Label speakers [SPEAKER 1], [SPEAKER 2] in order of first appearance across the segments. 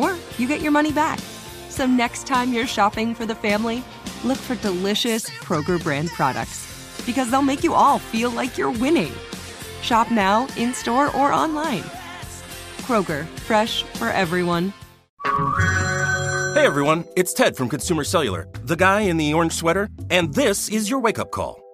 [SPEAKER 1] or you get your money back. So next time you're shopping for the family, look for delicious Kroger brand products because they'll make you all feel like you're winning. Shop now, in store, or online. Kroger, fresh for everyone.
[SPEAKER 2] Hey everyone, it's Ted from Consumer Cellular, the guy in the orange sweater, and this is your wake up call.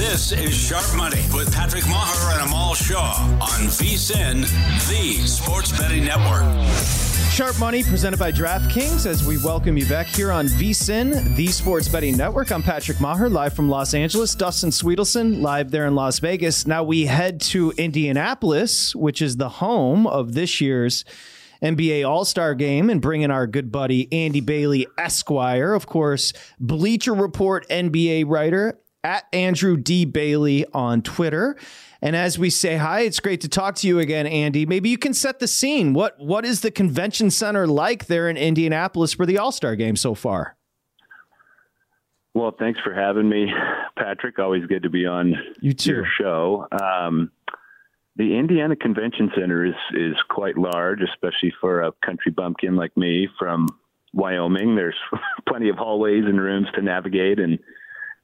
[SPEAKER 3] This is Sharp Money with Patrick Meagher and Amal Shaw on VSIN, the sports betting network.
[SPEAKER 4] Sharp Money presented by DraftKings as we welcome you back here on VSIN, the sports betting network. I'm Patrick Meagher, live from Los Angeles. Dustin Swedelson, live there in Las Vegas. Now we head to Indianapolis, which is the home of this year's NBA All Star game, and bring in our good buddy Andy Bailey Esquire, of course, Bleacher Report NBA writer at Andrew D. Bailey on Twitter. And as we say hi, it's great to talk to you again, Andy. Maybe you can set the scene. What what is the convention center like there in Indianapolis for the All Star game so far?
[SPEAKER 5] Well, thanks for having me, Patrick. Always good to be on
[SPEAKER 4] you too.
[SPEAKER 5] your show. Um, the Indiana Convention Center is is quite large, especially for a country bumpkin like me from Wyoming. There's plenty of hallways and rooms to navigate, and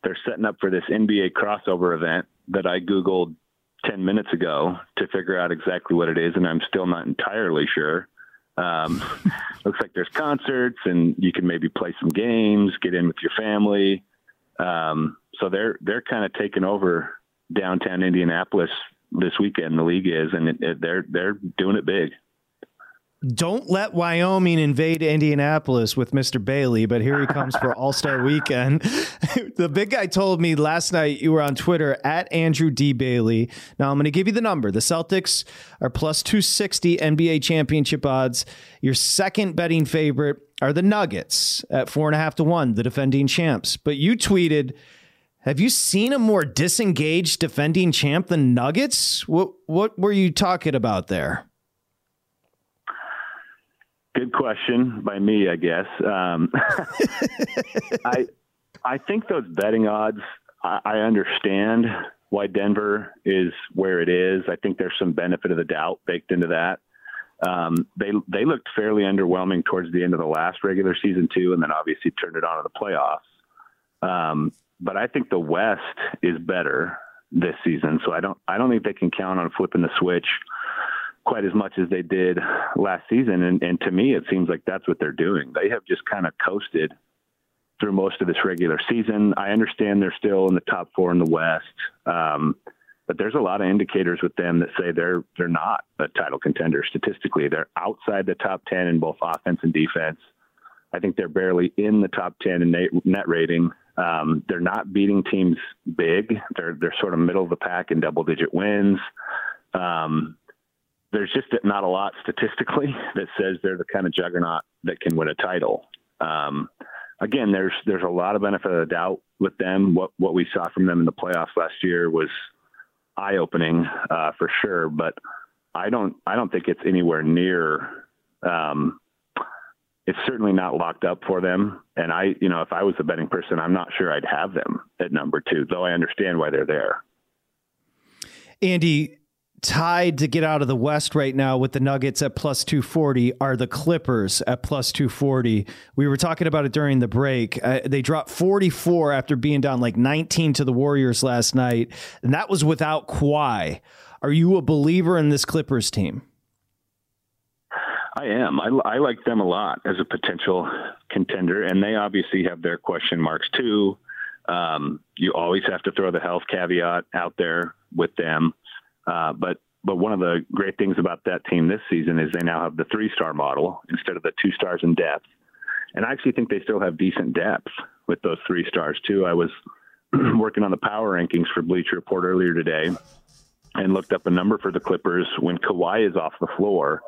[SPEAKER 5] they're setting up for this NBA crossover event that I googled 10 minutes ago to figure out exactly what it is, and I'm still not entirely sure. Um, looks like there's concerts, and you can maybe play some games, get in with your family. Um, so they're they're kind of taking over downtown Indianapolis this weekend. The league is, and it, it, they're they're doing it big.
[SPEAKER 4] Don't let Wyoming invade Indianapolis with Mr. Bailey, but here he comes for All Star Weekend. the big guy told me last night you were on Twitter at Andrew D. Bailey. Now I'm going to give you the number. The Celtics are plus 260 NBA championship odds. Your second betting favorite are the Nuggets at four and a half to one, the defending champs. But you tweeted, have you seen a more disengaged defending champ than Nuggets? What what were you talking about there?
[SPEAKER 5] Good question by me, I guess. Um, I I think those betting odds. I, I understand why Denver is where it is. I think there's some benefit of the doubt baked into that. Um, they they looked fairly underwhelming towards the end of the last regular season too, and then obviously turned it on in the playoffs. Um, but I think the West is better this season, so I don't I don't think they can count on flipping the switch quite as much as they did last season. And, and to me, it seems like that's what they're doing. They have just kind of coasted through most of this regular season. I understand they're still in the top four in the West, um, but there's a lot of indicators with them that say they're they're not a title contender statistically. They're outside the top ten in both offense and defense. I think they're barely in the top ten in net rating. Um, they're not beating teams big. They're they're sort of middle of the pack in double digit wins. Um, there's just not a lot statistically that says they're the kind of juggernaut that can win a title. Um, again, there's there's a lot of benefit of the doubt with them. What what we saw from them in the playoffs last year was eye opening uh, for sure, but I don't I don't think it's anywhere near. Um, it's certainly not locked up for them. And I, you know, if I was a betting person, I'm not sure I'd have them at number two, though I understand why they're there.
[SPEAKER 4] Andy, tied to get out of the West right now with the Nuggets at plus 240 are the Clippers at plus 240. We were talking about it during the break. Uh, they dropped 44 after being down like 19 to the Warriors last night, and that was without Kawhi. Are you a believer in this Clippers team?
[SPEAKER 5] I am. I, I like them a lot as a potential contender, and they obviously have their question marks too. Um, you always have to throw the health caveat out there with them. Uh, but but one of the great things about that team this season is they now have the three star model instead of the two stars in depth. And I actually think they still have decent depth with those three stars too. I was working on the power rankings for Bleacher Report earlier today and looked up a number for the Clippers when Kawhi is off the floor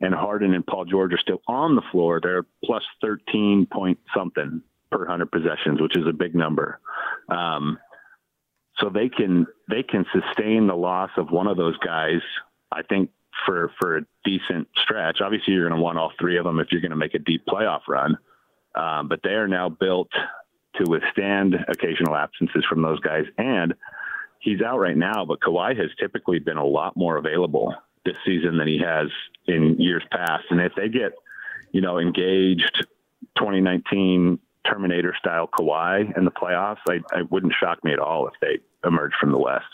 [SPEAKER 5] and Harden and Paul George are still on the floor. They're plus 13 point something per 100 possessions, which is a big number. Um, so they can they can sustain the loss of one of those guys. I think for for a decent stretch. Obviously, you're going to want all three of them if you're going to make a deep playoff run. Um, but they are now built to withstand occasional absences from those guys. And he's out right now, but Kawhi has typically been a lot more available this season than he has in years past. And if they get, you know, engaged 2019 Terminator style Kawhi in the playoffs, I, I wouldn't shock me at all if they emerge from the West.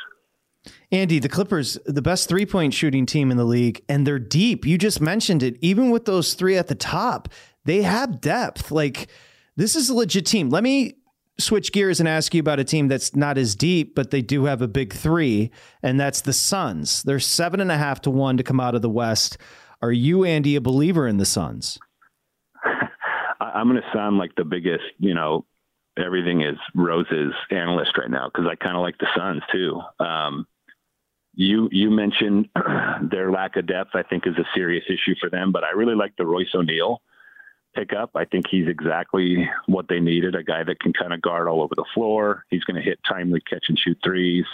[SPEAKER 4] Andy, the Clippers, the best three point shooting team in the league, and they're deep. You just mentioned it. Even with those three at the top, they have depth. Like, this is a legit team. Let me switch gears and ask you about a team that's not as deep, but they do have a big three, and that's the Suns. They're seven and a half to one to come out of the West. Are you, Andy, a believer in the Suns?
[SPEAKER 5] I'm going to sound like the biggest, you know, everything is roses analyst right now because I kind of like the Suns too. Um, you you mentioned their lack of depth. I think is a serious issue for them, but I really like the Royce O'Neale pickup. I think he's exactly what they needed. A guy that can kind of guard all over the floor. He's going to hit timely catch and shoot threes.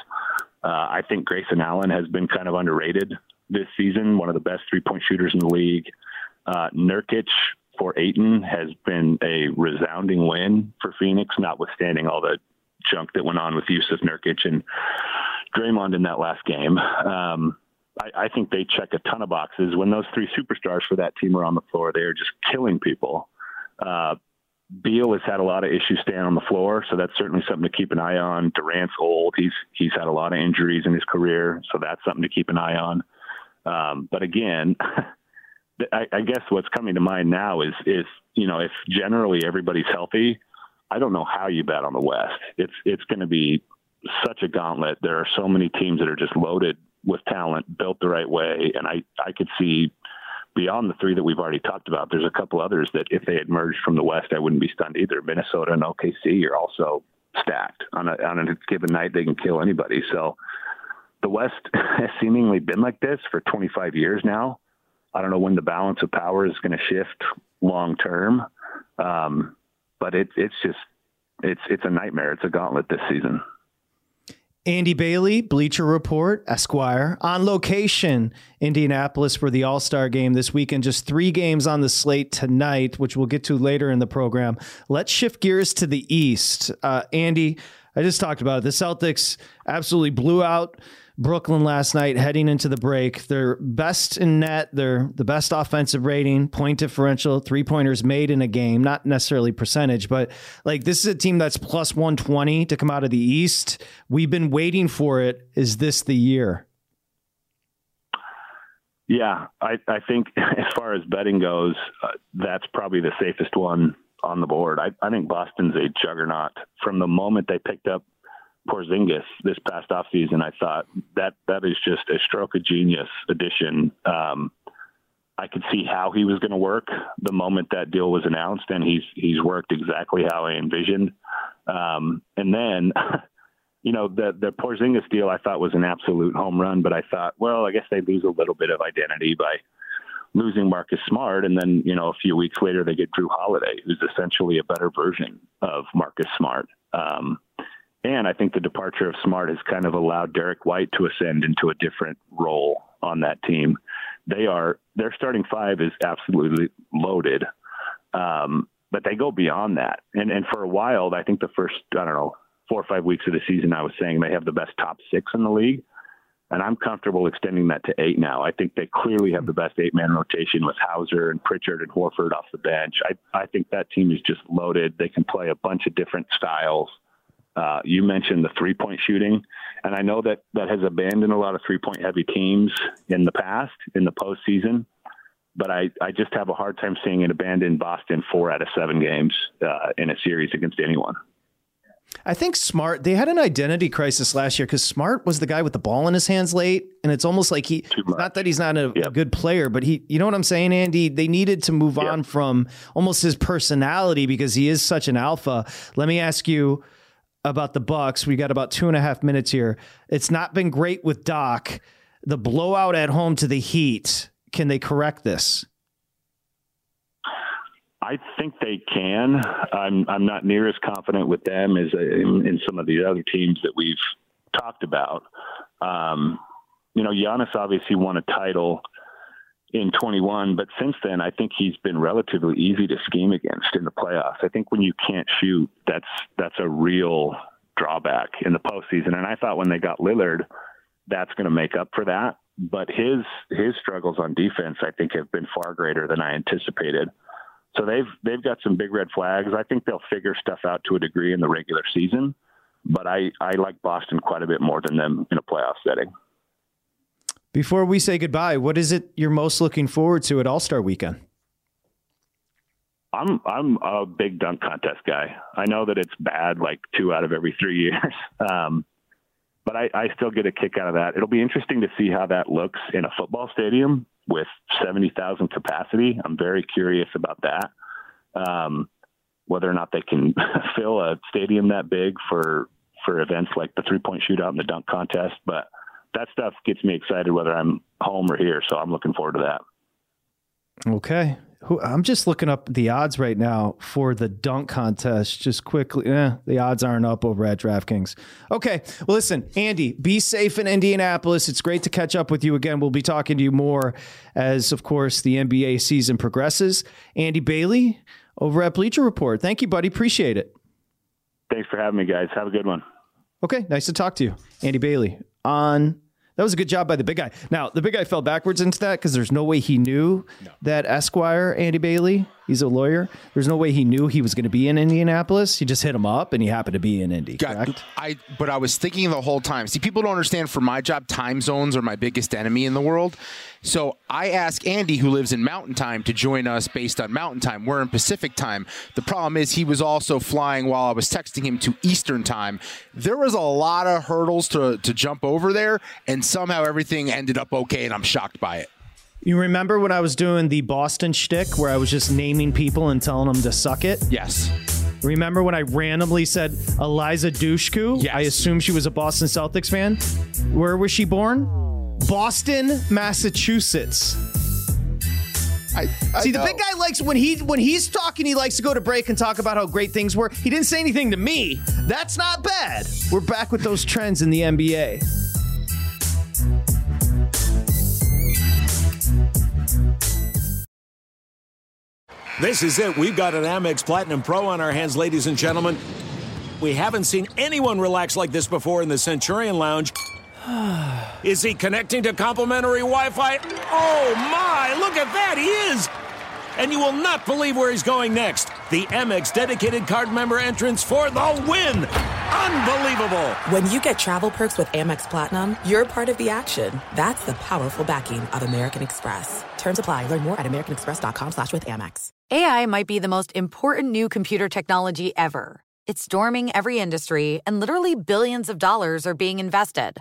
[SPEAKER 5] Uh, I think Grayson Allen has been kind of underrated this season. One of the best three point shooters in the league. Uh, Nurkic for Ayton has been a resounding win for Phoenix, notwithstanding all the junk that went on with Yusuf Nurkic and Draymond in that last game. Um, I, I, think they check a ton of boxes. When those three superstars for that team are on the floor, they are just killing people. Uh, Beal has had a lot of issues staying on the floor, so that's certainly something to keep an eye on. Durant's old; he's he's had a lot of injuries in his career, so that's something to keep an eye on. Um, but again, I, I guess what's coming to mind now is is you know if generally everybody's healthy, I don't know how you bet on the West. It's it's going to be such a gauntlet. There are so many teams that are just loaded with talent, built the right way, and I I could see beyond the three that we've already talked about. There's a couple others that if they had merged from the West, I wouldn't be stunned either. Minnesota and OKC are also stacked on a on a given night. They can kill anybody. So the West has seemingly been like this for 25 years now. I don't know when the balance of power is going to shift long term, um, but it, it's just it's it's a nightmare. It's a gauntlet this season.
[SPEAKER 4] Andy Bailey, Bleacher Report, Esquire, on location, Indianapolis for the All Star game this weekend. Just three games on the slate tonight, which we'll get to later in the program. Let's shift gears to the East. Uh, Andy, I just talked about it. The Celtics absolutely blew out Brooklyn last night heading into the break. They're best in net. They're the best offensive rating, point differential, three pointers made in a game, not necessarily percentage, but like this is a team that's plus 120 to come out of the East. We've been waiting for it. Is this the year?
[SPEAKER 5] Yeah, I, I think as far as betting goes, uh, that's probably the safest one on the board. I, I think Boston's a juggernaut. From the moment they picked up Porzingis this past offseason, I thought that that is just a stroke of genius addition. Um, I could see how he was going to work the moment that deal was announced, and he's he's worked exactly how I envisioned. Um, and then, you know, the the Porzingis deal I thought was an absolute home run, but I thought, well, I guess they lose a little bit of identity by losing Marcus Smart, and then you know a few weeks later they get Jrue Holiday, who's essentially a better version of Marcus Smart. Um, and I think the departure of Smart has kind of allowed Derrick White to ascend into a different role on that team. They are their starting five is absolutely loaded, um, but they go beyond that. And and for a while, I think the first I don't know four or five weeks of the season, I was saying they have the best top six in the league. And I'm comfortable extending that to eight now. I think they clearly have the best eight man rotation with Hauser and Pritchard and Horford off the bench. I, I think that team is just loaded. They can play a bunch of different styles. Uh, you mentioned the three point shooting, and I know that that has abandoned a lot of three point heavy teams in the past in the postseason. But I, I just have a hard time seeing it abandon Boston four out of seven games uh, in a series against anyone.
[SPEAKER 4] I think Smart, they had an identity crisis last year because Smart was the guy with the ball in his hands late. And it's almost like he, not that he's not a, yep. a, good player, but he, you know what I'm saying, Andy? They needed to move yep. on from almost his personality because he is such an alpha. Let me ask you about the Bucks. We got about two and a half minutes here. It's not been great with Doc. The blowout at home to the Heat. Can they correct this?
[SPEAKER 5] I think they can. I'm I'm not near as confident with them as in, in some of the other teams that we've talked about. Um, you know, Giannis obviously won a title in 21, but since then, I think he's been relatively easy to scheme against in the playoffs. I think when you can't shoot, that's that's a real drawback in the postseason. And I thought when they got Lillard, that's going to make up for that. But his his struggles on defense, I think, have been far greater than I anticipated. So they've they've got some big red flags. I think they'll figure stuff out to a degree in the regular season, but I I like Boston quite a bit more than them in a playoff setting.
[SPEAKER 4] Before we say goodbye, what is it you're most looking forward to at All Star Weekend?
[SPEAKER 5] I'm I'm a big dunk contest guy. I know that it's bad like two out of every three years, um, but I, I still get a kick out of that. It'll be interesting to see how that looks in a football stadium with 70,000 capacity. I'm very curious about that. Um, whether or not they can fill a stadium that big for for events like the three point shootout and the dunk contest, but that stuff gets me excited whether I'm home or here. So I'm looking forward to that.
[SPEAKER 4] Okay. I'm just looking up the odds right now for the dunk contest. Just quickly, eh, the odds aren't up over at DraftKings. Okay, well, listen, Andy, be safe in Indianapolis. It's great to catch up with you again. We'll be talking to you more as, of course, the NBA season progresses. Andy Bailey over at Bleacher Report. Thank you, buddy. Appreciate it.
[SPEAKER 5] Thanks for having me, guys. Have a good one.
[SPEAKER 4] Okay, nice to talk to you, Andy Bailey on that was a good job by the big guy. Now, the big guy fell backwards into that because there's no way he knew no. that Esquire, Andy Bailey, he's a lawyer. There's no way he knew he was going to be in Indianapolis. He just hit him up and he happened to be in Indy, Got, correct?
[SPEAKER 6] I, but I was thinking the whole time. See, people don't understand for my job, time zones are my biggest enemy in the world. So I asked Andy, who lives in Mountain Time, to join us based on Mountain Time. We're in Pacific Time. The problem is he was also flying while I was texting him to Eastern Time. There was a lot of hurdles to, to jump over there, and somehow everything ended up okay, and I'm shocked by it.
[SPEAKER 4] You remember when I was doing the Boston shtick where I was just naming people and telling them to suck it?
[SPEAKER 6] Yes.
[SPEAKER 4] Remember when I randomly said Eliza Dushku?
[SPEAKER 6] Yes.
[SPEAKER 4] I assume she was a Boston Celtics fan. Where was she born? Boston, Massachusetts.
[SPEAKER 6] I, I
[SPEAKER 4] See,
[SPEAKER 6] know.
[SPEAKER 4] the big guy likes when he when he's talking, he likes to go to break and talk about how great things were. He didn't say anything to me. That's not bad. We're back with those trends in the NBA.
[SPEAKER 7] This is it. We've got an Amex Platinum Pro on our hands, ladies and gentlemen. We haven't seen anyone relax like this before in the Centurion Lounge. is he connecting to complimentary Wi Fi? Oh my, look at that, he is! And you will not believe where he's going next. The Amex dedicated card member entrance for the win! Unbelievable!
[SPEAKER 8] When you get travel perks with Amex Platinum, you're part of the action. That's the powerful backing of American Express. Terms apply. Learn more at americanexpress.com slash with Amex.
[SPEAKER 9] AI might be the most important new computer technology ever. It's storming every industry, and literally billions of dollars are being invested.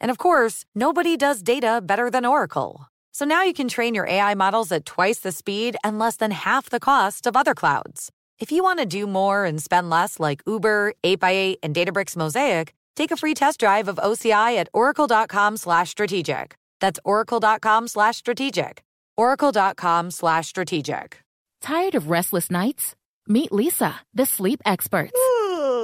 [SPEAKER 9] and of course, nobody does data better than Oracle. So now you can train your AI models at twice the speed and less than half the cost of other clouds. If you want to do more and spend less like Uber, 8x8, and Databricks Mosaic, take a free test drive of OCI at oracle.com slash strategic. That's oracle.com slash strategic. oracle.com slash strategic.
[SPEAKER 10] Tired of restless nights? Meet Leesa, the sleep experts.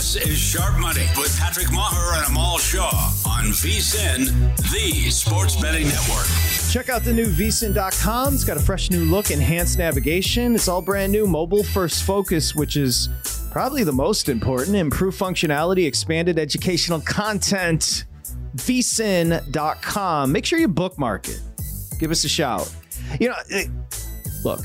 [SPEAKER 3] This is Sharp Money with Patrick Meagher and Amal Shaw on VSIN, the sports betting network.
[SPEAKER 4] Check out the new vsin.com. It's got a fresh new look, enhanced navigation. It's all brand new, mobile first focus, which is probably the most important. Improved functionality, expanded educational content. vsin.com. Make sure you bookmark it. Give us a shout. You know, look,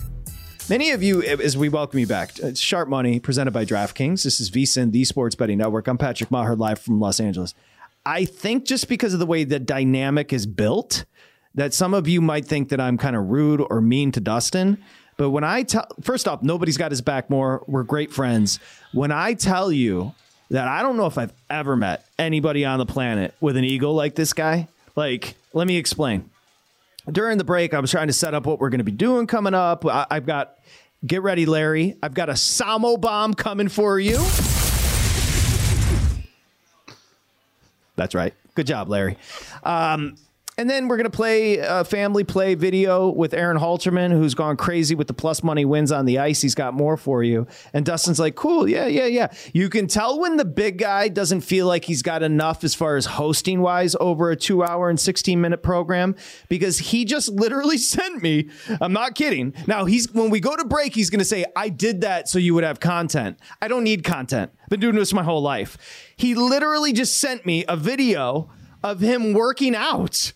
[SPEAKER 4] Many of you, as we welcome you back, it's Sharp Money presented by DraftKings. This is VSIN, the Sports Betting Network. I'm Patrick Meagher, live from Los Angeles. I think just because of the way the dynamic is built, that some of you might think that I'm kind of rude or mean to Dustin. But when I tell, first off, nobody's got his back more. We're great friends. When I tell you that I don't know if I've ever met anybody on the planet with an ego like this guy, like, let me explain during the break, I was trying to set up what we're going to be doing coming up. I, have got, get ready, Larry. I've got a Somo bomb coming for you. That's right. Good job, Larry. Um, and then we're going to play a family play video with Aaron Halterman, who's gone crazy with the plus money wins on the ice. He's got more for you. And Dustin's like, cool. Yeah, yeah, yeah. You can tell when the big guy doesn't feel like he's got enough as far as hosting wise over a two hour and 16 minute program because he just literally sent me. I'm not kidding. Now, he's when we go to break, he's going to say, I did that so you would have content. I don't need content. I've been doing this my whole life. He literally just sent me a video of him working out.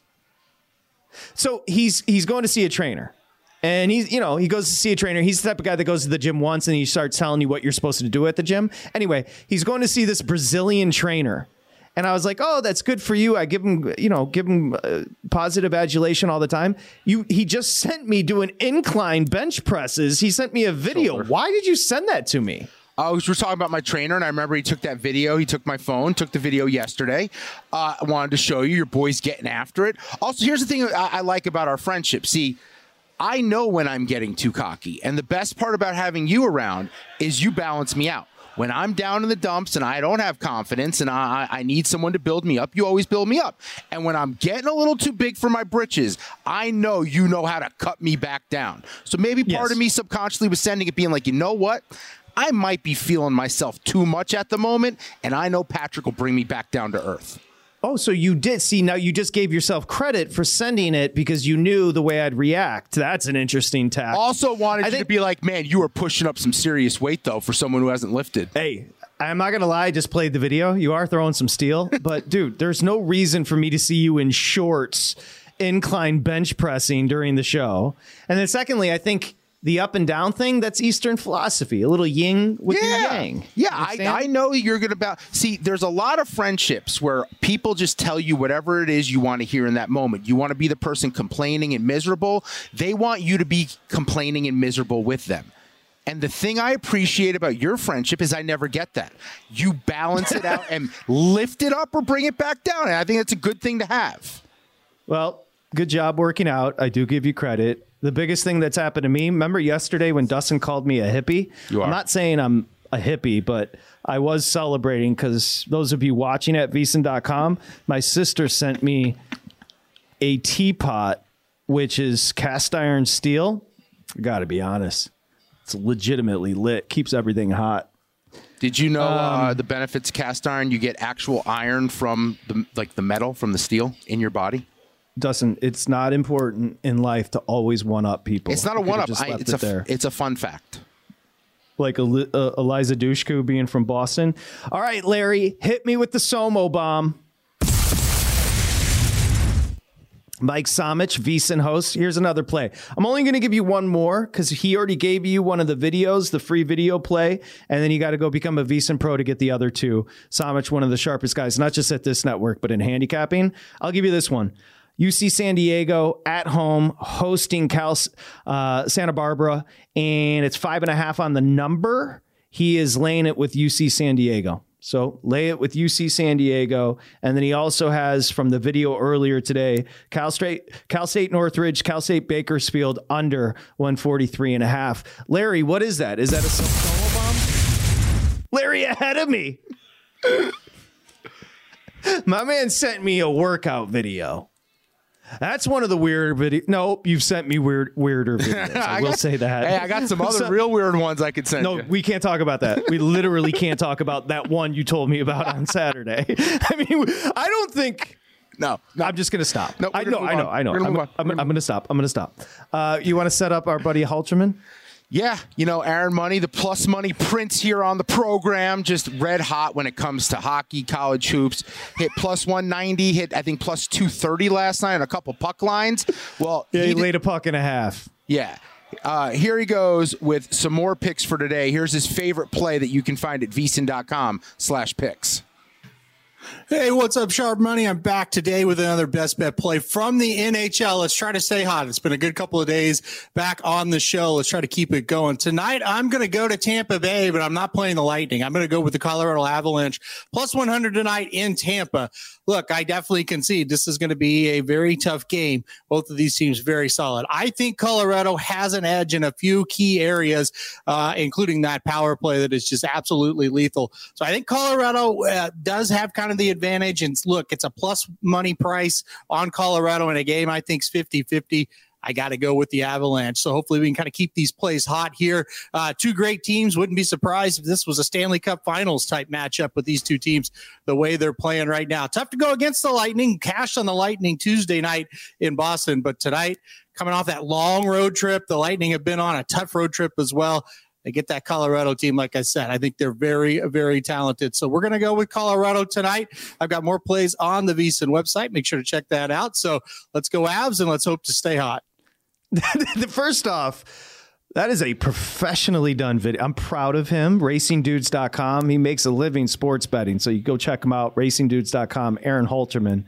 [SPEAKER 4] So he's he's going to see a trainer. And he's, you know, he goes to see a trainer. He's the type of guy that goes to the gym once and he starts telling you what you're supposed to do at the gym. Anyway, he's going to see this Brazilian trainer. And I was like, "Oh, that's good for you." I give him, you know, give him uh, positive adulation all the time. You, he just sent me doing incline bench presses. He sent me a video. Sure. Why did you send that to me?
[SPEAKER 6] I was, we were talking about my trainer, and I remember he took that video. He took my phone, took the video yesterday. Uh, I wanted to show you your boy's getting after it. Also, here's the thing I, I like about our friendship. See, I know when I'm getting too cocky, and the best part about having you around is you balance me out. When I'm down in the dumps and I don't have confidence and I, I need someone to build me up, you always build me up. And when I'm getting a little too big for my britches, I know you know how to cut me back down. So maybe part yes. of me subconsciously was sending it being like, you know what? I might be feeling myself too much at the moment, and I know Patrick will bring me back down to earth.
[SPEAKER 4] Oh, so you did see now you just gave yourself credit for sending it because you knew the way I'd react. That's an interesting tack.
[SPEAKER 6] Also wanted I you think, to be like, man, you are pushing up some serious weight though for someone who hasn't lifted.
[SPEAKER 4] Hey, I'm not gonna lie, I just played the video. You are throwing some steel, but dude, there's no reason for me to see you in shorts incline bench pressing during the show. And then secondly, I think the up and down thing that's eastern philosophy a little yin with
[SPEAKER 6] yeah.
[SPEAKER 4] yang
[SPEAKER 6] yeah I, I, know you're gonna about see there's a lot of friendships where people just tell you whatever it is you want to hear in that moment you want to be the person complaining and miserable they want you to be complaining and miserable with them and the thing I appreciate about your friendship is I never get that. You balance it out and lift it up or bring it back down. And I think that's a good thing to have.
[SPEAKER 4] Well, good job working out. I do give you credit the biggest thing that's happened to me. Remember yesterday when Dustin called me a hippie?
[SPEAKER 6] You are.
[SPEAKER 4] I'm not saying I'm a hippie, but I was celebrating because those of you watching at vsin.com, my sister sent me a teapot, which is cast iron steel. Got to be honest, it's legitimately lit, keeps everything hot.
[SPEAKER 6] Did you know uh, um, uh, the benefits cast iron? You get actual iron from the like the metal from the steel in your body.
[SPEAKER 4] Dustin, it's not important in life to always one up people.
[SPEAKER 6] It's not a one up. It's it a there. it's a fun fact.
[SPEAKER 4] Like uh, Eliza Dushku being from Boston. All right, Larry, hit me with the Somo bomb. Mike Somich, VSIN host. Here's another play. I'm only going to give you one more because he already gave you one of the videos, the free video play, and then you got to go become a VSIN pro to get the other two. Somich, one of the sharpest guys, not just at this network, but in handicapping. I'll give you this one. UC San Diego at home hosting Cal uh, Santa Barbara, and it's five and a half on the number. He is laying it with UC San Diego. So lay it with UC San Diego. And then he also has from the video earlier today, Cal State, Cal State Northridge, Cal State Bakersfield under 143 and a half. Larry, what is that? Is that a solo bomb? Larry ahead of me. My man sent me a workout video. That's one of the weird videos. No, you've sent me weird, weirder videos. I,
[SPEAKER 6] I
[SPEAKER 4] will
[SPEAKER 6] got-
[SPEAKER 4] say that.
[SPEAKER 6] Hey, I got some other real weird ones I could send
[SPEAKER 4] No,
[SPEAKER 6] you.
[SPEAKER 4] we can't talk about that. We literally can't talk about that one you told me about on Saturday. I mean, I don't think.
[SPEAKER 6] No,
[SPEAKER 4] I'm just gonna stop.
[SPEAKER 6] No,
[SPEAKER 4] I
[SPEAKER 6] we're
[SPEAKER 4] know, I know. I know. I'm. I'm, I'm gonna stop. I'm gonna stop. Uh, you want to set up our buddy Halterman?
[SPEAKER 6] Yeah, you know, Aaron Money, the plus money prince here on the program, just red hot when it comes to hockey, college hoops. Hit plus 190, hit, I think, plus 230 last night on a couple puck lines. Well,
[SPEAKER 4] Yeah, he
[SPEAKER 6] did-
[SPEAKER 4] laid a puck and a half.
[SPEAKER 6] Yeah. Uh, here he goes with some more picks for today. Here's his favorite play that you can find at vsin.com slash picks.
[SPEAKER 11] Hey, what's up, Sharp Money? I'm back today with another best bet play from the NHL. Let's try to stay hot. It's been a good couple of days back on the show. Let's try to keep it going. Tonight, I'm going to go to Tampa Bay, but I'm not playing the Lightning. I'm going to go with the Colorado Avalanche plus 100 tonight in Tampa. Look, I definitely concede this is going to be a very tough game. Both of these teams very solid. I think Colorado has an edge in a few key areas, uh, including that power play that is just absolutely lethal. So I think Colorado uh, does have kind of the advantage. And look, it's a plus money price on Colorado in a game I think is 50 50. I got to go with the Avalanche. So hopefully we can kind of keep these plays hot here. Uh, two great teams. Wouldn't be surprised if this was a Stanley Cup Finals type matchup with these two teams the way they're playing right now. Tough to go against the Lightning. Cash on the Lightning Tuesday night in Boston, but tonight coming off that long road trip, the Lightning have been on a tough road trip as well. They get that Colorado team, like I said. I think they're very, very talented. So we're going to go with Colorado tonight. I've got more plays on the VSiN website. Make sure to check that out. So let's go Avs and let's hope to stay hot.
[SPEAKER 4] first off, that is a professionally done video. I'm proud of him. RacingDudes.com. He makes a living sports betting. So you go check him out. RacingDudes.com. Aaron Holterman.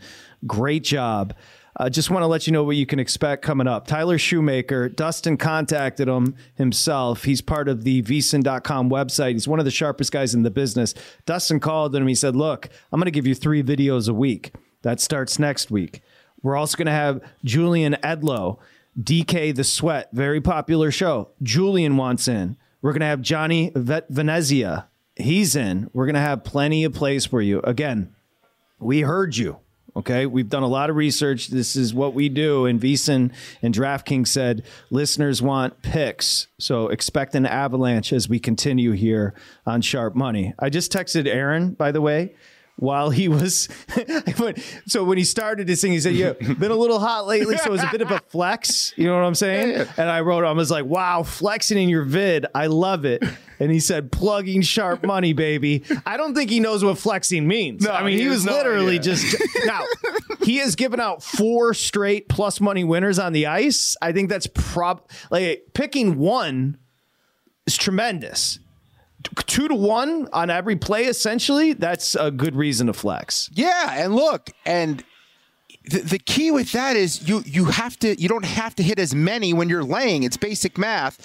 [SPEAKER 4] Great job. Uh, just want to let you know what you can expect coming up. Tyler Shoemaker, Dustin contacted him himself. He's part of the vsin.com website. He's one of the sharpest guys in the business. Dustin called him. He said, Look, I'm going to give you three videos a week. That starts next week. We're also going to have Julian Edlow, DK the Sweat, very popular show. Julian wants in. We're going to have Johnny Venezia. He's in. We're going to have plenty of plays for you. Again, we heard you. Okay, we've done a lot of research. This is what we do. And VSiN and DraftKings said listeners want picks, so expect an avalanche as we continue here on Sharp Money. I just texted Aaron, by the way, while he was. so when he started this thing, he said, "Yeah, been a little hot lately, so it was a bit of a flex." You know what I'm saying? And I wrote, I was like, "Wow, flexing in your vid, I love it." And he said, "Plugging Sharp Money, baby." I don't think he knows what flexing means.
[SPEAKER 6] No,
[SPEAKER 4] I mean,
[SPEAKER 6] he
[SPEAKER 4] he was
[SPEAKER 6] no
[SPEAKER 4] literally
[SPEAKER 6] idea.
[SPEAKER 4] just now. He has given out four straight plus money winners on the ice. I think that's prob like picking one is tremendous. Two to one on every play, essentially. That's a good reason to flex.
[SPEAKER 6] Yeah, and look, and the, the key with that is you you have to you don't have to hit as many when you're laying. It's basic math.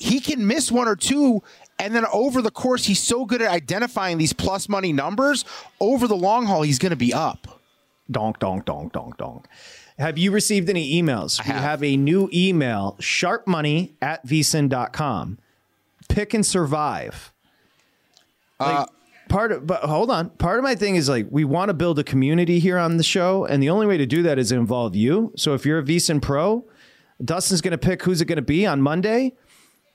[SPEAKER 6] He can miss one or two, and then over the course, he's so good at identifying these plus money numbers. Over the long haul, he's going to be up.
[SPEAKER 4] Donk, donk, donk, donk, donk. Have you received any emails? We have a new email, sharpmoney at vsin.com. Pick and survive. Uh, like, part of, but hold on. Part of my thing is like, we want to build a community here on the show. And the only way to do that is involve you. So if you're a vsin pro, Dustin's going to pick who's it going to be on Monday.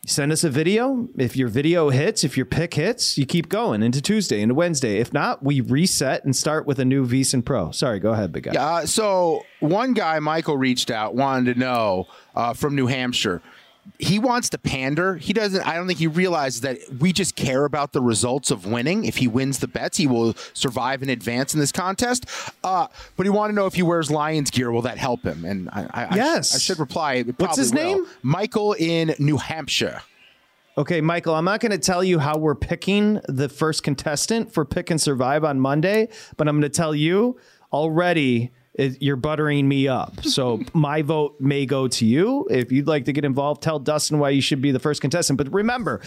[SPEAKER 4] Send us a video. If your video hits, if your pick hits, you keep going into Tuesday, into Wednesday. If not, we reset and start with a new vsin pro. Sorry, go ahead, big guy.
[SPEAKER 6] Uh, so one guy, Michael, reached out, wanted to know uh, from New Hampshire. He wants to pander. He doesn't. I don't think he realizes that we just care about the results of winning. If he wins the bets, he will survive and advance in this contest. Uh, but he wanted to know if he wears Lions gear, will that help him? And I, I
[SPEAKER 4] yes,
[SPEAKER 6] I, I should reply.
[SPEAKER 4] What's his
[SPEAKER 6] will.
[SPEAKER 4] name?
[SPEAKER 6] Michael in New Hampshire.
[SPEAKER 4] Okay, Michael, I'm not going to tell you how we're picking the first contestant for Pick and Survive on Monday, but I'm going to tell you already it, you're buttering me up. So my vote may go to you. If you'd like to get involved, tell Dustin why you should be the first contestant. But remember,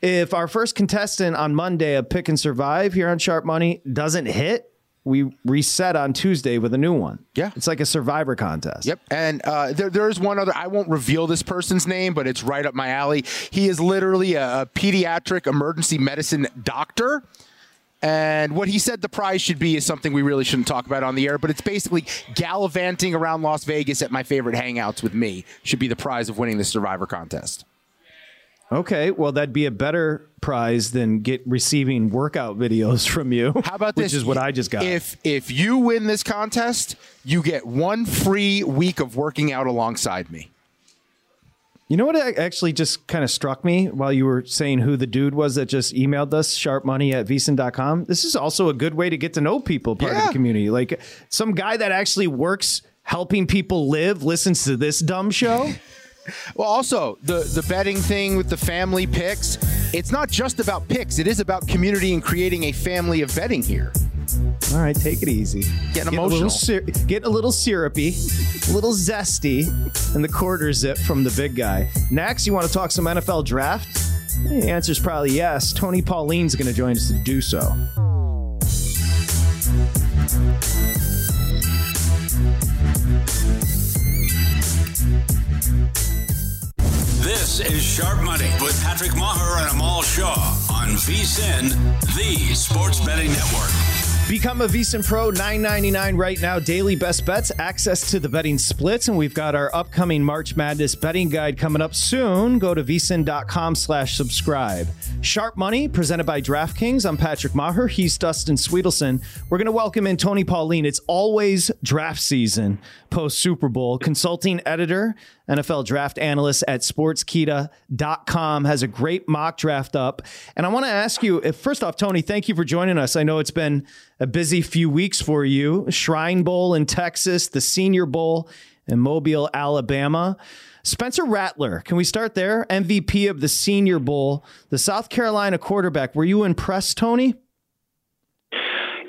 [SPEAKER 4] if our first contestant on Monday of Pick and Survive here on Sharp Money doesn't hit, we reset on Tuesday with a new one.
[SPEAKER 6] Yeah.
[SPEAKER 4] It's like a survivor contest.
[SPEAKER 6] Yep. And uh, there, there's one other, I won't reveal this person's name, but it's right up my alley. He is literally a, a pediatric emergency medicine doctor. And what he said the prize should be is something we really shouldn't talk about on the air, but it's basically gallivanting around Las Vegas at my favorite hangouts with me should be the prize of winning the Survivor contest.
[SPEAKER 4] Okay, well that'd be a better prize than get receiving workout videos from you.
[SPEAKER 6] How about
[SPEAKER 4] which
[SPEAKER 6] this?
[SPEAKER 4] Which is what I just got.
[SPEAKER 6] If if you win this contest, you get one free week of working out alongside me.
[SPEAKER 4] You know what actually just kind of struck me while you were saying who the dude was that just emailed us, sharpmoney at vsin.com? This is also a good way to get to know people, part yeah. of the community. Like some guy that actually works helping people live listens to this dumb show.
[SPEAKER 6] Well, also the the betting thing with the family picks. It's not just about picks. It is about community and creating a family of betting here.
[SPEAKER 4] All right, take it easy.
[SPEAKER 6] Getting emotional.
[SPEAKER 4] A sir- get a little syrupy, a little zesty, and the quarter zip from the big guy. Next, you want to talk some NFL draft? The answer is probably yes. Tony Pauline's going to join us to do so.
[SPEAKER 3] This is Sharp Money with Patrick Meagher and Amal Shaw on VSIN, the sports betting network.
[SPEAKER 4] Become a VSIN Pro 999 right now. Daily best bets, access to the betting splits, and we've got our upcoming March Madness betting guide coming up soon. Go to vsin.com slash subscribe. Sharp Money, presented by DraftKings. I'm Patrick Meagher. He's Dustin Swedelson. We're going to welcome in Tony Pauline. It's always draft season post Super Bowl. Consulting editor, NFL draft analyst at sportskeeda.com, has a great mock draft up. And I want to ask you, if, first off, Tony, thank you for joining us. I know it's been a busy few weeks for you. Shrine Bowl in Texas, the Senior Bowl in Mobile, Alabama. Spencer Rattler, can we start there? MVP of the Senior Bowl, the South Carolina quarterback. Were you impressed, Tony?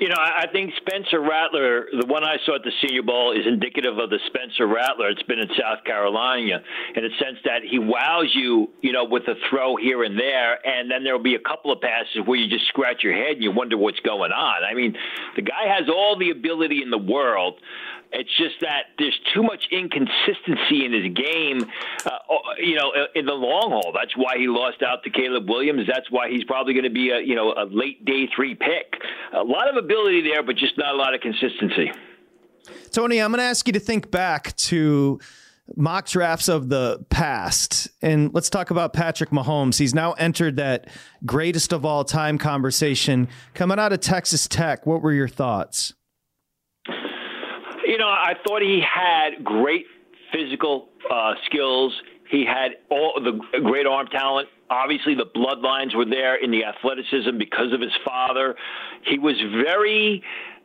[SPEAKER 12] You know, I think Spencer Rattler, the one I saw at the Senior Bowl, is indicative of the Spencer Rattler it's been in South Carolina in the sense that he wows you, you know, with a throw here and there, and then there'll be a couple of passes where you just scratch your head and you wonder what's going on. I mean, the guy has all the ability in the world. It's just that there's too much inconsistency in his game, uh, you know, in the long haul. That's why he lost out to Caleb Williams. That's why he's probably going to be a, you know, a late day three pick. A lot of ability there, but just not a lot of consistency.
[SPEAKER 4] Tony, I'm going to ask you to think back to mock drafts of the past. And let's talk about Patrick Mahomes. He's now entered that greatest of all time conversation coming out of Texas Tech. What were your thoughts?
[SPEAKER 12] You know, I thought he had great physical uh, skills. He had all the great arm talent. Obviously, the bloodlines were there in the athleticism because of his father. He was very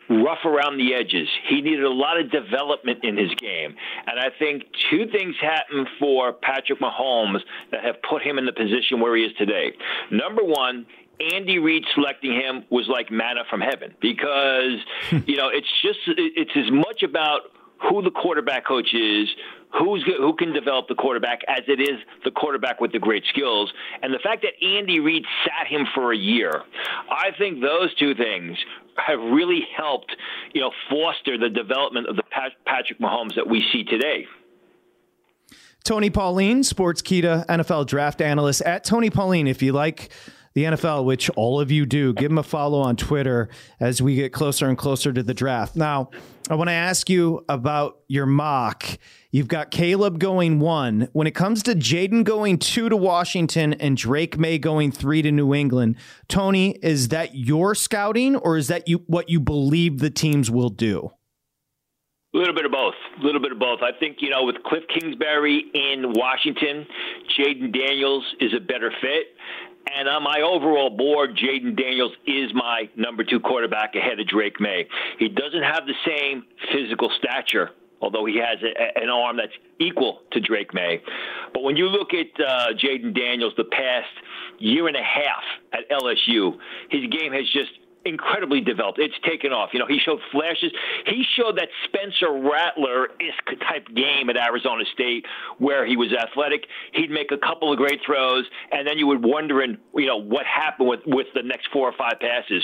[SPEAKER 12] rough around the edges. He needed a lot of development in his game. And I think two things happened for Patrick Mahomes that have put him in the position where he is today. Number one, Andy Reid selecting him was like manna from heaven because, you know, it's just, it's as much about who the quarterback coach is, who's who can develop the quarterback as it is the quarterback with the great skills. And the fact that Andy Reid sat him for a year, I think those two things have really helped, you know, foster the development of the Patrick Mahomes that we see today.
[SPEAKER 4] Tony Pauline, Sports Sportskeeda NFL draft analyst at Tony Pauline. If you like the NFL, which all of you do. Give him a follow on Twitter as we get closer and closer to the draft. Now, I want to ask you about your mock. You've got Caleb going one. When it comes to Jayden going two to Washington and Drake Maye going three to New England, Tony, is that your scouting or is that you what you believe the teams will do?
[SPEAKER 12] A little bit of both. A little bit of both. I think, you know, with Kliff Kingsbury in Washington, Jayden Daniels is a better fit. And on my overall board, Jayden Daniels is my number two quarterback ahead of Drake Maye. He doesn't have the same physical stature, although he has a, an arm that's equal to Drake Maye. But when you look at uh, Jayden Daniels the past year and a half at LSU, his game has just incredibly developed. It's taken off. You know, he showed flashes. He showed that Spencer Rattler isk type game at Arizona State where he was athletic. He'd make a couple of great throws, and then you would wonder, in, you know, what happened with, with the next four or five passes.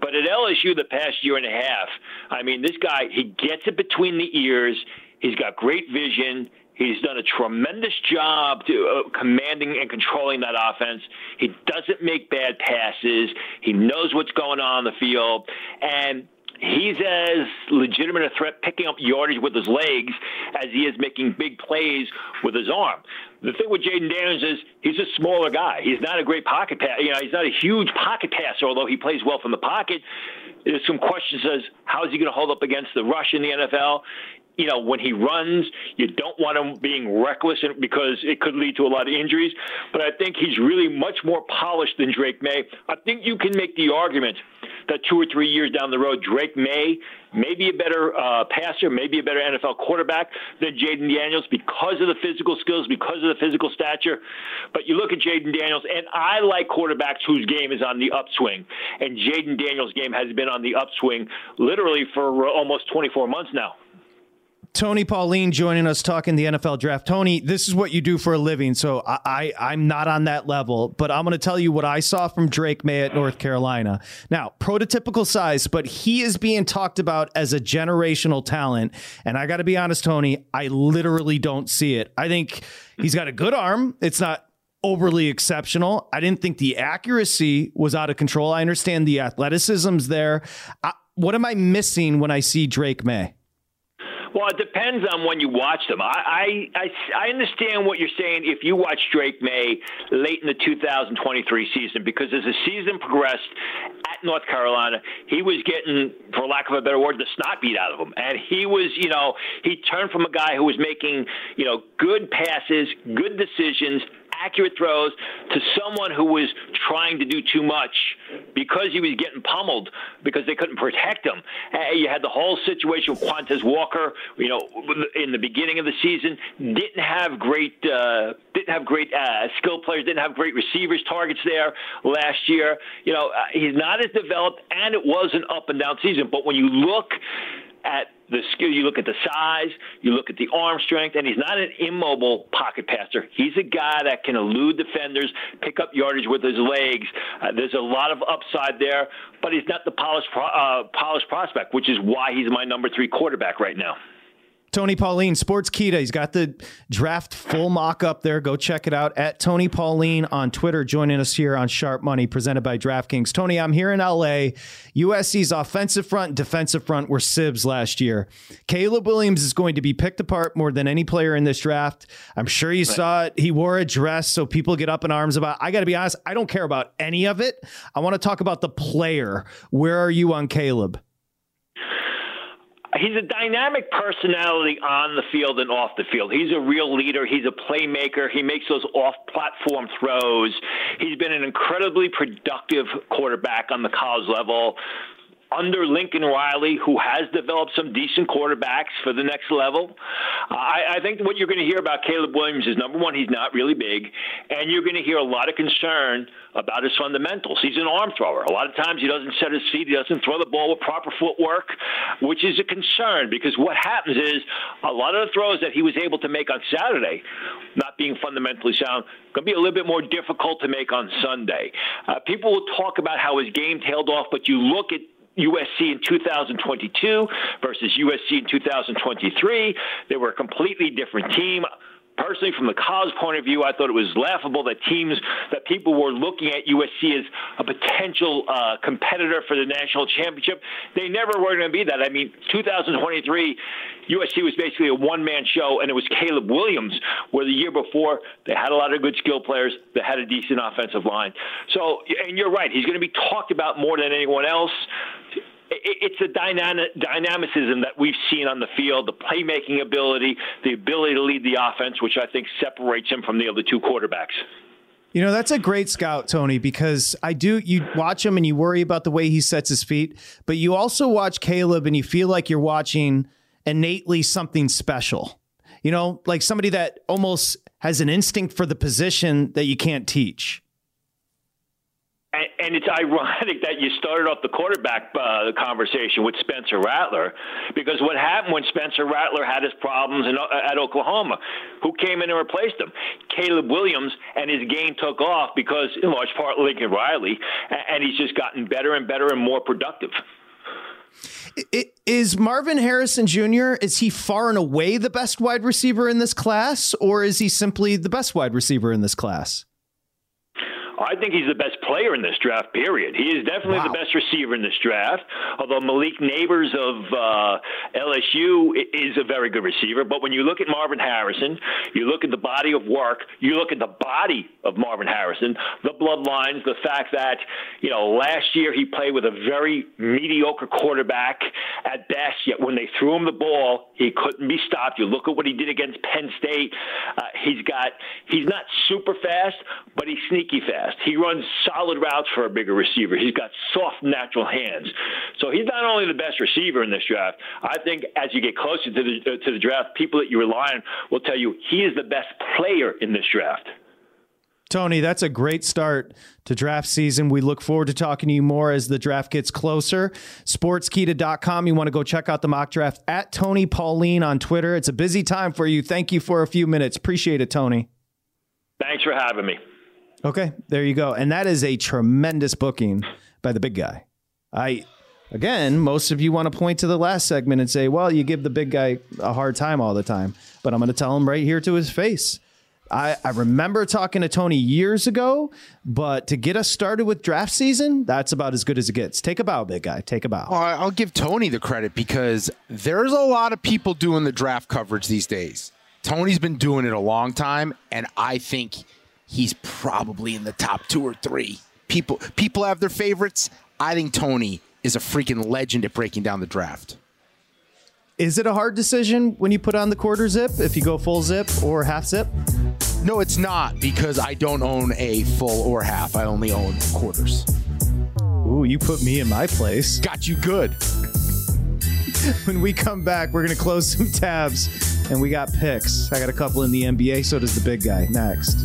[SPEAKER 12] But at LSU the past year and a half, I mean, this guy, he gets it between the ears. He's got great vision. He's done a tremendous job to uh, commanding and controlling that offense. He doesn't make bad passes. He knows what's going on on the field, and he's as legitimate a threat picking up yardage with his legs as he is making big plays with his arm. The thing with Jayden Daniels is he's a smaller guy. He's not a great pocket pass. You know, he's not a huge pocket passer, although he plays well from the pocket. There's some questions as how is he going to hold up against the rush in the NFL? You know, when he runs, you don't want him being reckless because it could lead to a lot of injuries. But I think he's really much more polished than Drake Maye. I think you can make the argument that two or three years down the road, Drake Maye may be a better uh, passer, maybe a better NFL quarterback than Jayden Daniels because of the physical skills, because of the physical stature. But you look at Jayden Daniels, and I like quarterbacks whose game is on the upswing. And Jayden Daniels' game has been on the upswing literally for almost 24 months now.
[SPEAKER 4] Tony Pauline joining us talking the NFL draft. Tony, this is what you do for a living, so I, I am not on that level, but I'm going to tell you what I saw from Drake Maye at North Carolina. Now, prototypical size, but he is being talked about as a generational talent, and I got to be honest, Tony, I literally don't see it. I think he's got a good arm. It's not overly exceptional. I didn't think the accuracy was out of control. I understand the athleticism's there. I, what am I missing when I see Drake Maye?
[SPEAKER 12] Well, it depends on when you watch them. I, I, I understand what you're saying if you watch Drake Maye late in the 2023 season, because as the season progressed at North Carolina, he was getting, for lack of a better word, the snot beat out of him. And he was, you know, he turned from a guy who was making, you know, good passes, good decisions, accurate throws to someone who was trying to do too much because he was getting pummeled because they couldn't protect him. Uh, you had the whole situation with Quanez Walker, you know, in the beginning of the season, didn't have great uh, didn't have great uh, skill players, didn't have great receivers targets there last year. You know, uh, he's not as developed, and it was an up and down season. But when you look at the skill, you look at the size, you look at the arm strength, and he's not an immobile pocket passer. He's a guy that can elude defenders, pick up yardage with his legs. Uh, there's a lot of upside there, but he's not the polished, uh, polished prospect, which is why he's my number three quarterback right now.
[SPEAKER 4] Tony Pauline, Sportskeeda. He's got the draft full mock up there. Go check it out at Tony Pauline on Twitter, joining us here on Sharp Money, presented by DraftKings. Tony, I'm here in LA. USC's offensive front and defensive front were sibs last year. Caleb Williams is going to be picked apart more than any player in this draft. I'm sure you right. saw it. He wore a dress, so people get up in arms about. I got to be honest, I don't care about any of it. I want to talk about the player. Where are you on Caleb?
[SPEAKER 12] He's a dynamic personality on the field and off the field. He's a real leader. He's a playmaker. He makes those off-platform throws. He's been an incredibly productive quarterback on the college level under Lincoln Riley, who has developed some decent quarterbacks for the next level. I, I think what you're going to hear about Caleb Williams is number one, he's not really big, and you're going to hear a lot of concern about his fundamentals. He's an arm thrower. A lot of times he doesn't set his feet, he doesn't throw the ball with proper footwork, which is a concern because what happens is a lot of the throws that he was able to make on Saturday, not being fundamentally sound, going to be a little bit more difficult to make on Sunday. Uh, people will talk about how his game tailed off, but you look at USC in 2022 versus USC in 2023. They were a completely different team personally, from the college point of view, I thought it was laughable that teams that people were looking at USC as a potential uh, competitor for the national championship. They never were going to be that. I mean, 2023, USC was basically a one-man show, and it was Caleb Williams. Where the year before they had a lot of good skill players, they had a decent offensive line. So, and you're right, he's going to be talked about more than anyone else it's a dynamic, dynamicism that we've seen on the field, the playmaking ability, the ability to lead the offense, which I think separates him from the other two quarterbacks.
[SPEAKER 4] You know, that's a great scout, Tony, because I do, you watch him and you worry about the way he sets his feet, but you also watch Caleb and you feel like you're watching innately something special. You know, like somebody that almost has an instinct for the position that you can't teach.
[SPEAKER 12] And, it's ironic that you started off the quarterback uh, conversation with Spencer Rattler, because what happened when Spencer Rattler had his problems in, uh, at Oklahoma? Who came in and replaced him? Caleb Williams, and his game took off because, in large part, Lincoln Riley, and he's just gotten better and better and more productive.
[SPEAKER 4] Is Marvin Harrison Jr. is he far and away the best wide receiver in this class, or is he simply the best wide receiver in this class?
[SPEAKER 12] I think he's the best player in this draft, period. He is definitely wow. the best receiver in this draft, although Malik Nabers of uh, LSU is a very good receiver. But when you look at Marvin Harrison, you look at the body of work, you look at the body of Marvin Harrison, the bloodlines, the fact that, you know, last year he played with a very mediocre quarterback at best, yet when they threw him the ball, he couldn't be stopped. You look at what he did against Penn State. Uh, he's got, he's not super fast, but he's sneaky fast fast. He runs solid routes for a bigger receiver. He's got soft, natural hands. So he's not only the best receiver in this draft. I think as you get closer to the uh, to the draft, people that you rely on will tell you he is the best player in this draft.
[SPEAKER 4] Tony, that's a great start to draft season. We look forward to talking to you more as the draft gets closer. Sportskeeda.com. You want to go check out the mock draft at Tony Pauline on Twitter. It's a busy time for you. Thank you for a few minutes. Appreciate it, Tony.
[SPEAKER 12] Thanks for having me.
[SPEAKER 4] Okay, there you go. And that is a tremendous booking by the big guy. I again, most of you want to point to the last segment and say, "Well, you give the big guy a hard time all the time." But I'm going to tell him right here to his face. I, I remember talking to Tony years ago, but to get us started with draft season, that's about as good as it gets. Take a bow, big guy. Take a bow.
[SPEAKER 6] Well, I'll give Tony the credit because there's a lot of people doing the draft coverage these days. Tony's been doing it a long time, and I think he's probably in the top two or three. People people have their favorites. I think Tony is a freaking legend at breaking down the draft.
[SPEAKER 4] Is it a hard decision when you put on the quarter zip if you go full zip or half zip?
[SPEAKER 6] No, it's not because I don't own a full or half. I only own quarters.
[SPEAKER 4] Ooh, you put me in my place.
[SPEAKER 6] Got you good.
[SPEAKER 4] when we come back, we're going to close some tabs and we got picks. I got a couple in the NBA, so does the big guy. Next.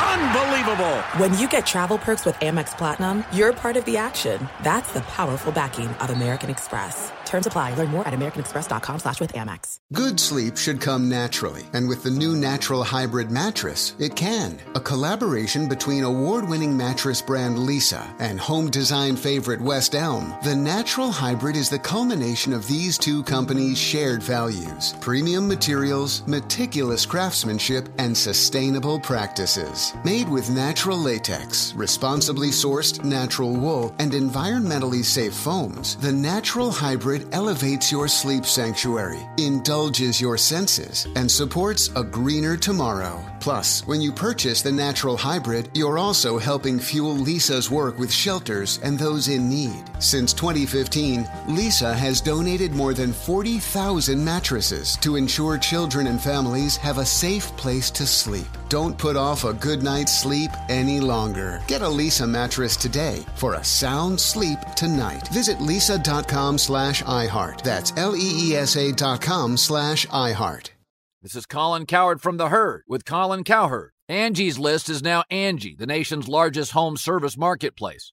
[SPEAKER 7] Unbelievable!
[SPEAKER 8] When you get travel perks with Amex Platinum, you're part of the action. That's the powerful backing of American Express. Terms apply. Learn more at americanexpress.com slash with Amex.
[SPEAKER 13] Good sleep should come naturally. And with the new Natural Hybrid mattress, it can. A collaboration between award-winning mattress brand Leesa and home design favorite West Elm, the Natural Hybrid is the culmination of these two companies' shared values. Premium materials, meticulous craftsmanship, and sustainable practices. Made with natural latex, responsibly sourced natural wool, and environmentally safe foams, the Natural Hybrid elevates your sleep sanctuary, indulges your senses, and supports a greener tomorrow. Plus, when you purchase the natural hybrid, you're also helping fuel Leesa's work with shelters and those in need. Since 2015, Leesa has donated more than 40,000 mattresses to ensure children and families have a safe place to sleep. Don't put off a good night's sleep any longer. Get a Leesa mattress today for a sound sleep tonight. Visit leesa.com slash iHeart. That's L-E-E-S-A dot com slash iHeart.
[SPEAKER 14] This is Colin Cowherd from The Herd with Colin Cowherd. Angie's List is now Angie, the nation's largest home service marketplace.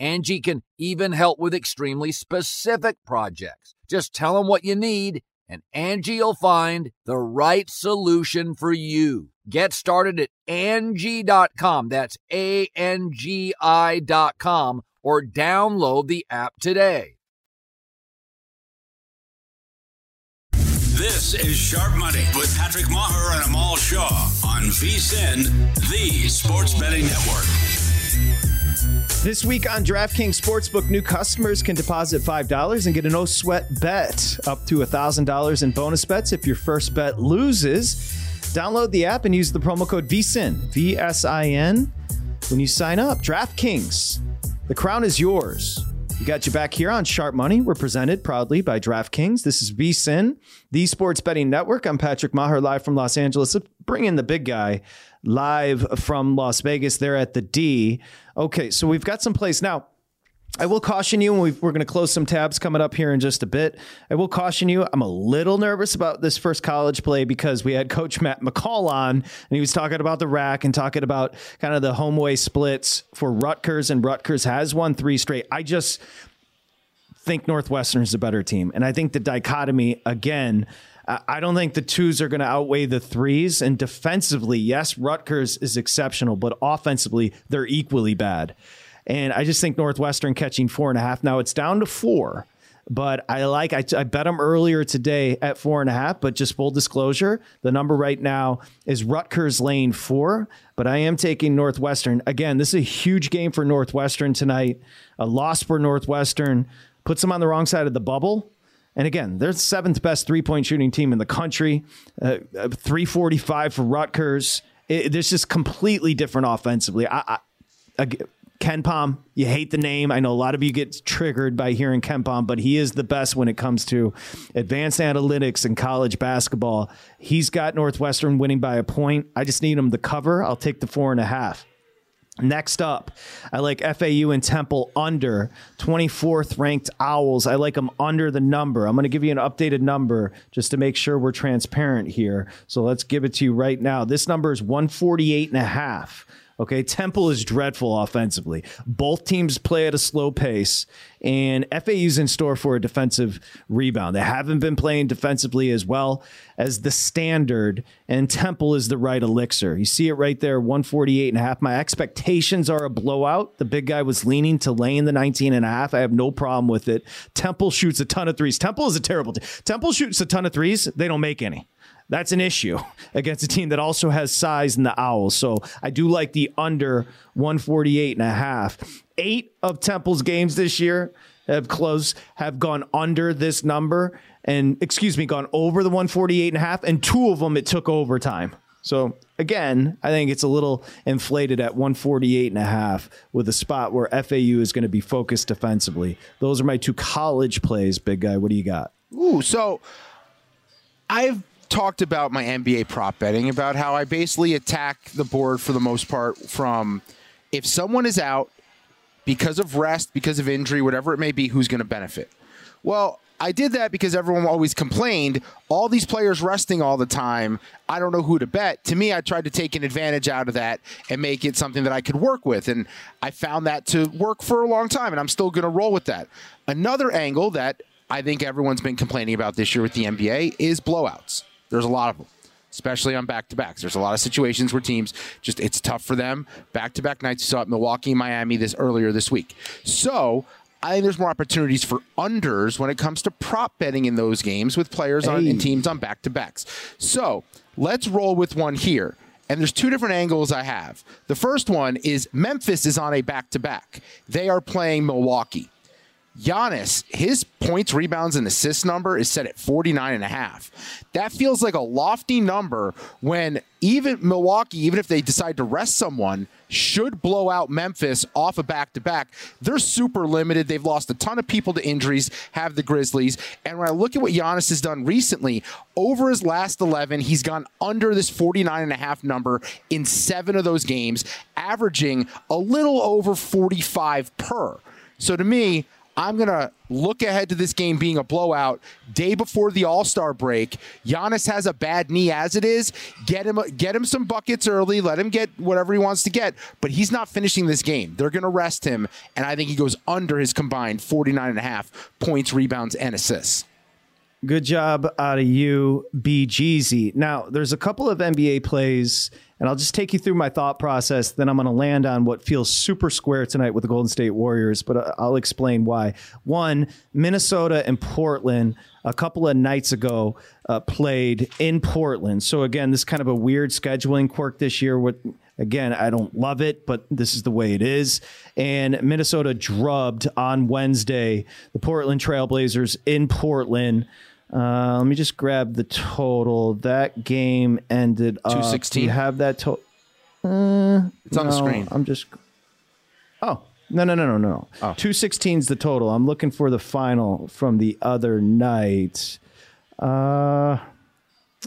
[SPEAKER 14] Angie can even help with extremely specific projects. Just tell them what you need, and Angie will find the right solution for you. Get started at Angie.com. That's A N G I.com or download the app today.
[SPEAKER 3] This is Sharp Money with Patrick Meagher and Amal Shaw on VSIN, the Sports Betting Network.
[SPEAKER 4] This week on DraftKings Sportsbook, new customers can deposit $5 and get a no sweat bet up to $1,000 in bonus bets if your first bet loses. Download the app and use the promo code VSIN, V S I N, when you sign up. DraftKings, the crown is yours. We got you back here on Sharp Money. We're presented proudly by DraftKings. This is VSIN, the Sports Betting Network. I'm Patrick Meagher, live from Los Angeles. Bring in the big guy live from Las Vegas there at the D. Okay, so we've got some plays. Now, I will caution you, and we are going to close some tabs coming up here in just a bit. I will caution you, I'm a little nervous about this first college play because we had Coach Matt McCall on, and he was talking about the rack and talking about kind of the home way splits for Rutgers, and Rutgers has won three straight. I just think Northwestern is a better team. And I think the dichotomy, again, I don't think the twos are going to outweigh the threes. And defensively, yes, Rutgers is exceptional, but offensively, they're equally bad. And I just think Northwestern catching four and a half. Now it's down to four, but I like, I, I bet them earlier today at four and a half. But just full disclosure, the number right now is Rutgers lane four, but I am taking Northwestern. Again, this is a huge game for Northwestern tonight. A loss for Northwestern puts them on the wrong side of the bubble. And again, they're the seventh best three point shooting team in the country. Uh, uh 345 for Rutgers. It, just completely different offensively. I, I, KenPom, you hate the name. I know a lot of you get triggered by hearing KenPom, but he is the best when it comes to advanced analytics and college basketball. He's got Northwestern winning by a point. I just need him to cover. I'll take the four and a half. Next up, I like FAU and Temple under 24th ranked Owls. I like them under the number. I'm going to give you an updated number just to make sure we're transparent here. So let's give it to you right now. This number is 148 and a half. Okay, Temple is dreadful offensively. Both teams play at a slow pace, and FAU's in store for a defensive rebound. They haven't been playing defensively as well as the standard, and Temple is the right elixir. You see it right there, 148 and a half. My expectations are a blowout. The big guy was leaning to laying the 19 and a half. I have no problem with it. Temple shoots a ton of threes. Temple is a terrible team. Temple shoots a ton of threes. They don't make any. That's an issue against a team that also has size in the Owls. So I do like the under 148 and a half. Eight of Temple's games this year have closed, have gone under this number and excuse me, gone over the 148 and a half. And two of them it took overtime. So again, I think it's a little inflated at 148 and a half with a spot where FAU is going to be focused defensively. Those are my two college plays, big guy. What do you got?
[SPEAKER 6] Ooh, so I've talked about my NBA prop betting about how I basically attack the board for the most part from if someone is out because of rest, because of injury, whatever it may be, who's going to benefit. Well, I did that because everyone always complained all these players resting all the time. I don't know who to bet. To me, I tried to take an advantage out of that and make it something that I could work with. And I found that to work for a long time, and I'm still going to roll with that. Another angle that I think everyone's been complaining about this year with the NBA is blowouts. There's a lot of them, especially on back to backs. There's a lot of situations where teams just it's tough for them. Back to back nights. You saw it Milwaukee, Miami this earlier this week. So I think there's more opportunities for unders when it comes to prop betting in those games with players on and teams on back to backs. So let's roll with one here. And there's two different angles I have. The first one is Memphis is on a back to back. They are playing Milwaukee. Giannis, his points, rebounds, and assists number is set at 49 and a half. That feels like a lofty number when even Milwaukee, even if they decide to rest someone, should blow out Memphis off a back to back. They're super limited. They've lost a ton of people to injuries, have the Grizzlies. And when I look at what Giannis has done recently, over his last 11, he's gone under this 49 and a half number in seven of those games, averaging a little over 45 per. So to me, I'm going to look ahead to this game being a blowout day before the All-Star break. Giannis has a bad knee as it is. Get him get him some buckets early, let him get whatever he wants to get, but he's not finishing this game. They're going to rest him and I think he goes under his combined 49 and a half points, rebounds and assists.
[SPEAKER 4] Good job out of you, BGZ. Now, there's a couple of NBA plays, and I'll just take you through my thought process. Then I'm going to land on what feels super square tonight with the Golden State Warriors, but uh, I'll explain why. One, Minnesota and Portland a couple of nights ago uh, played in Portland. So, again, this is kind of a weird scheduling quirk this year. With Again, I don't love it, but this is the way it is. And Minnesota drubbed on Wednesday the Portland Trailblazers in Portland. Uh, let me just grab the total. That game ended up.
[SPEAKER 6] 216.
[SPEAKER 4] You have that total? Uh,
[SPEAKER 6] It's on the screen.
[SPEAKER 4] I'm just. Oh, no, no, no, no, no.
[SPEAKER 6] Oh.
[SPEAKER 4] 216 is the total. I'm looking for the final from the other night. Uh,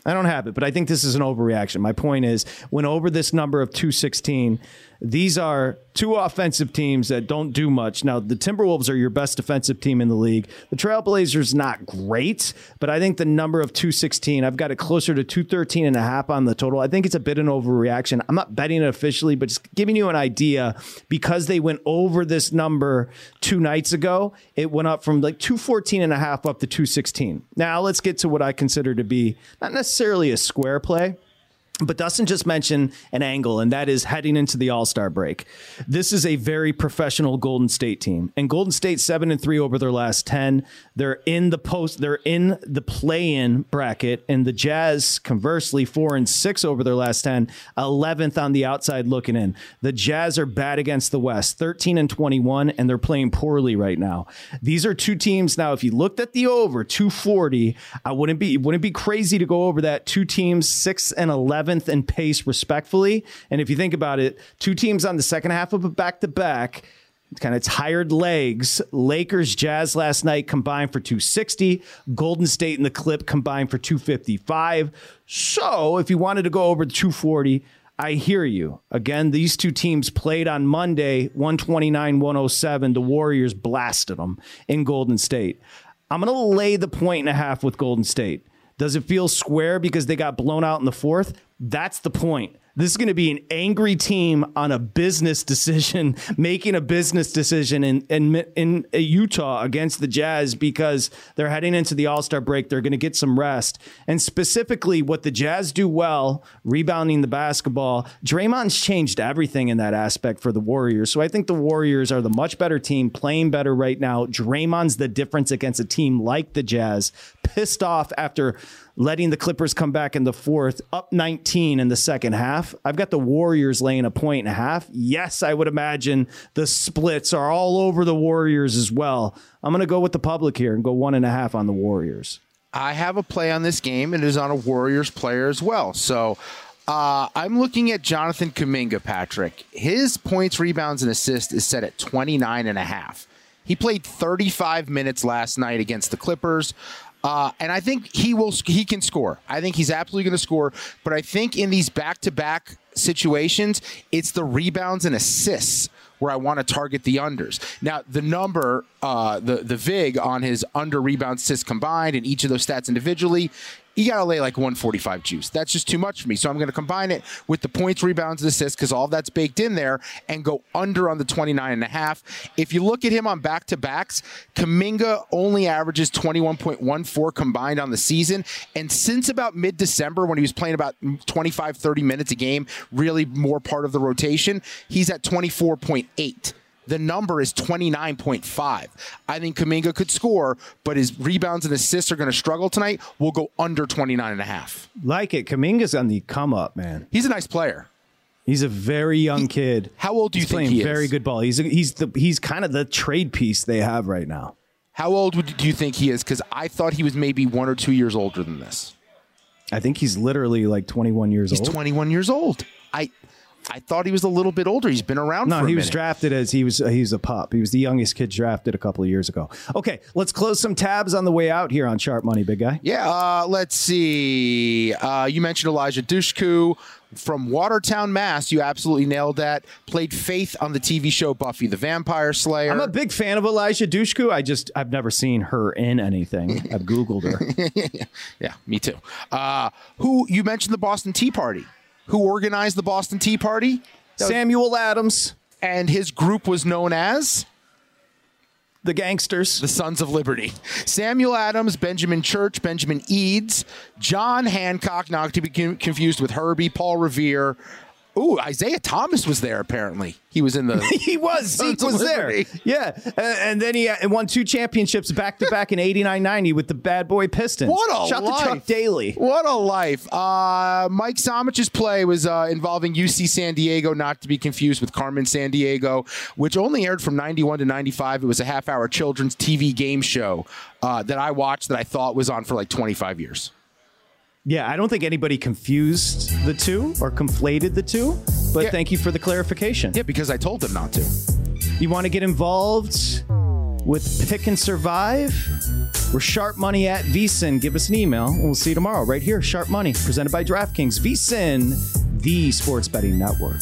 [SPEAKER 4] I don't have it, but I think this is an overreaction. My point is, when over this number of 216, these are two offensive teams that don't do much. Now, the Timberwolves are your best defensive team in the league. The Trailblazers not great, but I think the number of 216, I've got it closer to 213 and a half on the total. I think it's a bit of an overreaction. I'm not betting it officially, but just giving you an idea because they went over this number two nights ago, it went up from like 214 and a half up to 216. Now, let's get to what I consider to be not necessarily a square play. But Dustin just mentioned an angle, and that is heading into the All Star break. This is a very professional Golden State team, and Golden State seven and three over their last ten. They're in the post. They're in the play-in bracket, and the Jazz, conversely, four and six over their last ten. Eleventh on the outside looking in. The Jazz are bad against the West, thirteen and twenty-one, and they're playing poorly right now. These are two teams. Now, if you looked at the over two forty, I wouldn't be wouldn't be crazy to go over that. Two teams, six and eleven. 11th in pace, respectfully. And if you think about it, two teams on the second half of a back to back, kind of tired legs. Lakers, Jazz last night combined for 260. Golden State and the Clip combined for 255. So if you wanted to go over 240, I hear you. Again, these two teams played on Monday, 129 107. The Warriors blasted them in Golden State. I'm going to lay the point and a half with Golden State. Does it feel square because they got blown out in the fourth? That's the point. This is going to be an angry team on a business decision, making a business decision in, in, in Utah against the Jazz because they're heading into the All Star break. They're going to get some rest. And specifically, what the Jazz do well, rebounding the basketball, Draymond's changed everything in that aspect for the Warriors. So I think the Warriors are the much better team, playing better right now. Draymond's the difference against a team like the Jazz, pissed off after letting the Clippers come back in the fourth, up 19 in the second half. I've got the Warriors laying a point and a half. Yes, I would imagine the splits are all over the Warriors as well. I'm going to go with the public here and go one and a half on the Warriors.
[SPEAKER 6] I have a play on this game, it is on a Warriors player as well. So uh, I'm looking at Jonathan Kuminga, Patrick. His points, rebounds, and assists is set at 29 and a half. He played 35 minutes last night against the Clippers. Uh, and I think he will. He can score. I think he's absolutely going to score. But I think in these back-to-back situations, it's the rebounds and assists where I want to target the unders. Now, the number, uh, the the vig on his under rebound assists combined and each of those stats individually you got to lay like 145 juice. That's just too much for me. So I'm going to combine it with the points, rebounds, and assists because all that's baked in there and go under on the 29 and a half. If you look at him on back to backs, Kuminga only averages 21.14 combined on the season. And since about mid December, when he was playing about 25, 30 minutes a game, really more part of the rotation, he's at 24.8 the number is 29.5. I think Kuminga could score, but his rebounds and assists are going to struggle tonight. We'll go under 29 and a half.
[SPEAKER 4] Like it. Kuminga's on the come up, man.
[SPEAKER 6] He's a nice player.
[SPEAKER 4] He's a very young kid.
[SPEAKER 6] How old do you
[SPEAKER 4] he's
[SPEAKER 6] think he is?
[SPEAKER 4] very good ball. He's he's the he's kind of the trade piece they have right now.
[SPEAKER 6] How old would, do you think he is? Because I thought he was maybe one or two years older than this.
[SPEAKER 4] I think he's literally like 21 years
[SPEAKER 6] He's
[SPEAKER 4] old.
[SPEAKER 6] 21 years old. I I thought he was a little bit older. He's been around.
[SPEAKER 4] No,
[SPEAKER 6] for a
[SPEAKER 4] he was drafted as he was he was a pup. He was the youngest kid drafted a couple of years ago. Okay, let's close some tabs on the way out here on Sharp Money, big guy.
[SPEAKER 6] Yeah, uh, let's see. Uh, you mentioned Eliza Dushku from Watertown, Mass. You absolutely nailed that. Played Faith on the TV show Buffy the Vampire Slayer.
[SPEAKER 4] I'm a big fan of Eliza Dushku. I just I've never seen her in anything. I've googled her.
[SPEAKER 6] yeah, me too. Uh, who you mentioned the Boston Tea Party? Who organized the Boston Tea Party?
[SPEAKER 4] Samuel Adams.
[SPEAKER 6] And his group was known as
[SPEAKER 4] the Gangsters,
[SPEAKER 6] the Sons of Liberty. Samuel Adams, Benjamin Church, Benjamin Edes, John Hancock, not to be confused with Herbie, Paul Revere. Ooh, Isiah Thomas was there. Apparently, he was in the.
[SPEAKER 4] he was. Zeke was there. Yeah, and, and then he uh, won two championships back to back in '89, '90 with the Bad Boy Pistons.
[SPEAKER 6] What a
[SPEAKER 4] Shot
[SPEAKER 6] life.
[SPEAKER 4] the Chuck Daly.
[SPEAKER 6] What a life. Uh, Mike Somich's play was uh, involving UC San Diego, not to be confused with Carmen Sandiego, which only aired from 91 to 95. It was a half hour children's TV game show uh, that I watched that I thought was on for like 25 years.
[SPEAKER 4] Yeah, I don't think anybody confused the two or conflated the two, but thank you for the clarification.
[SPEAKER 6] Yeah, because I told them not to.
[SPEAKER 4] You want to get involved with Pick and Survive? We're Sharp Money at VSIN. Give us an email, and we'll see you tomorrow right here. Sharp Money, presented by DraftKings. VSIN, the sports betting network.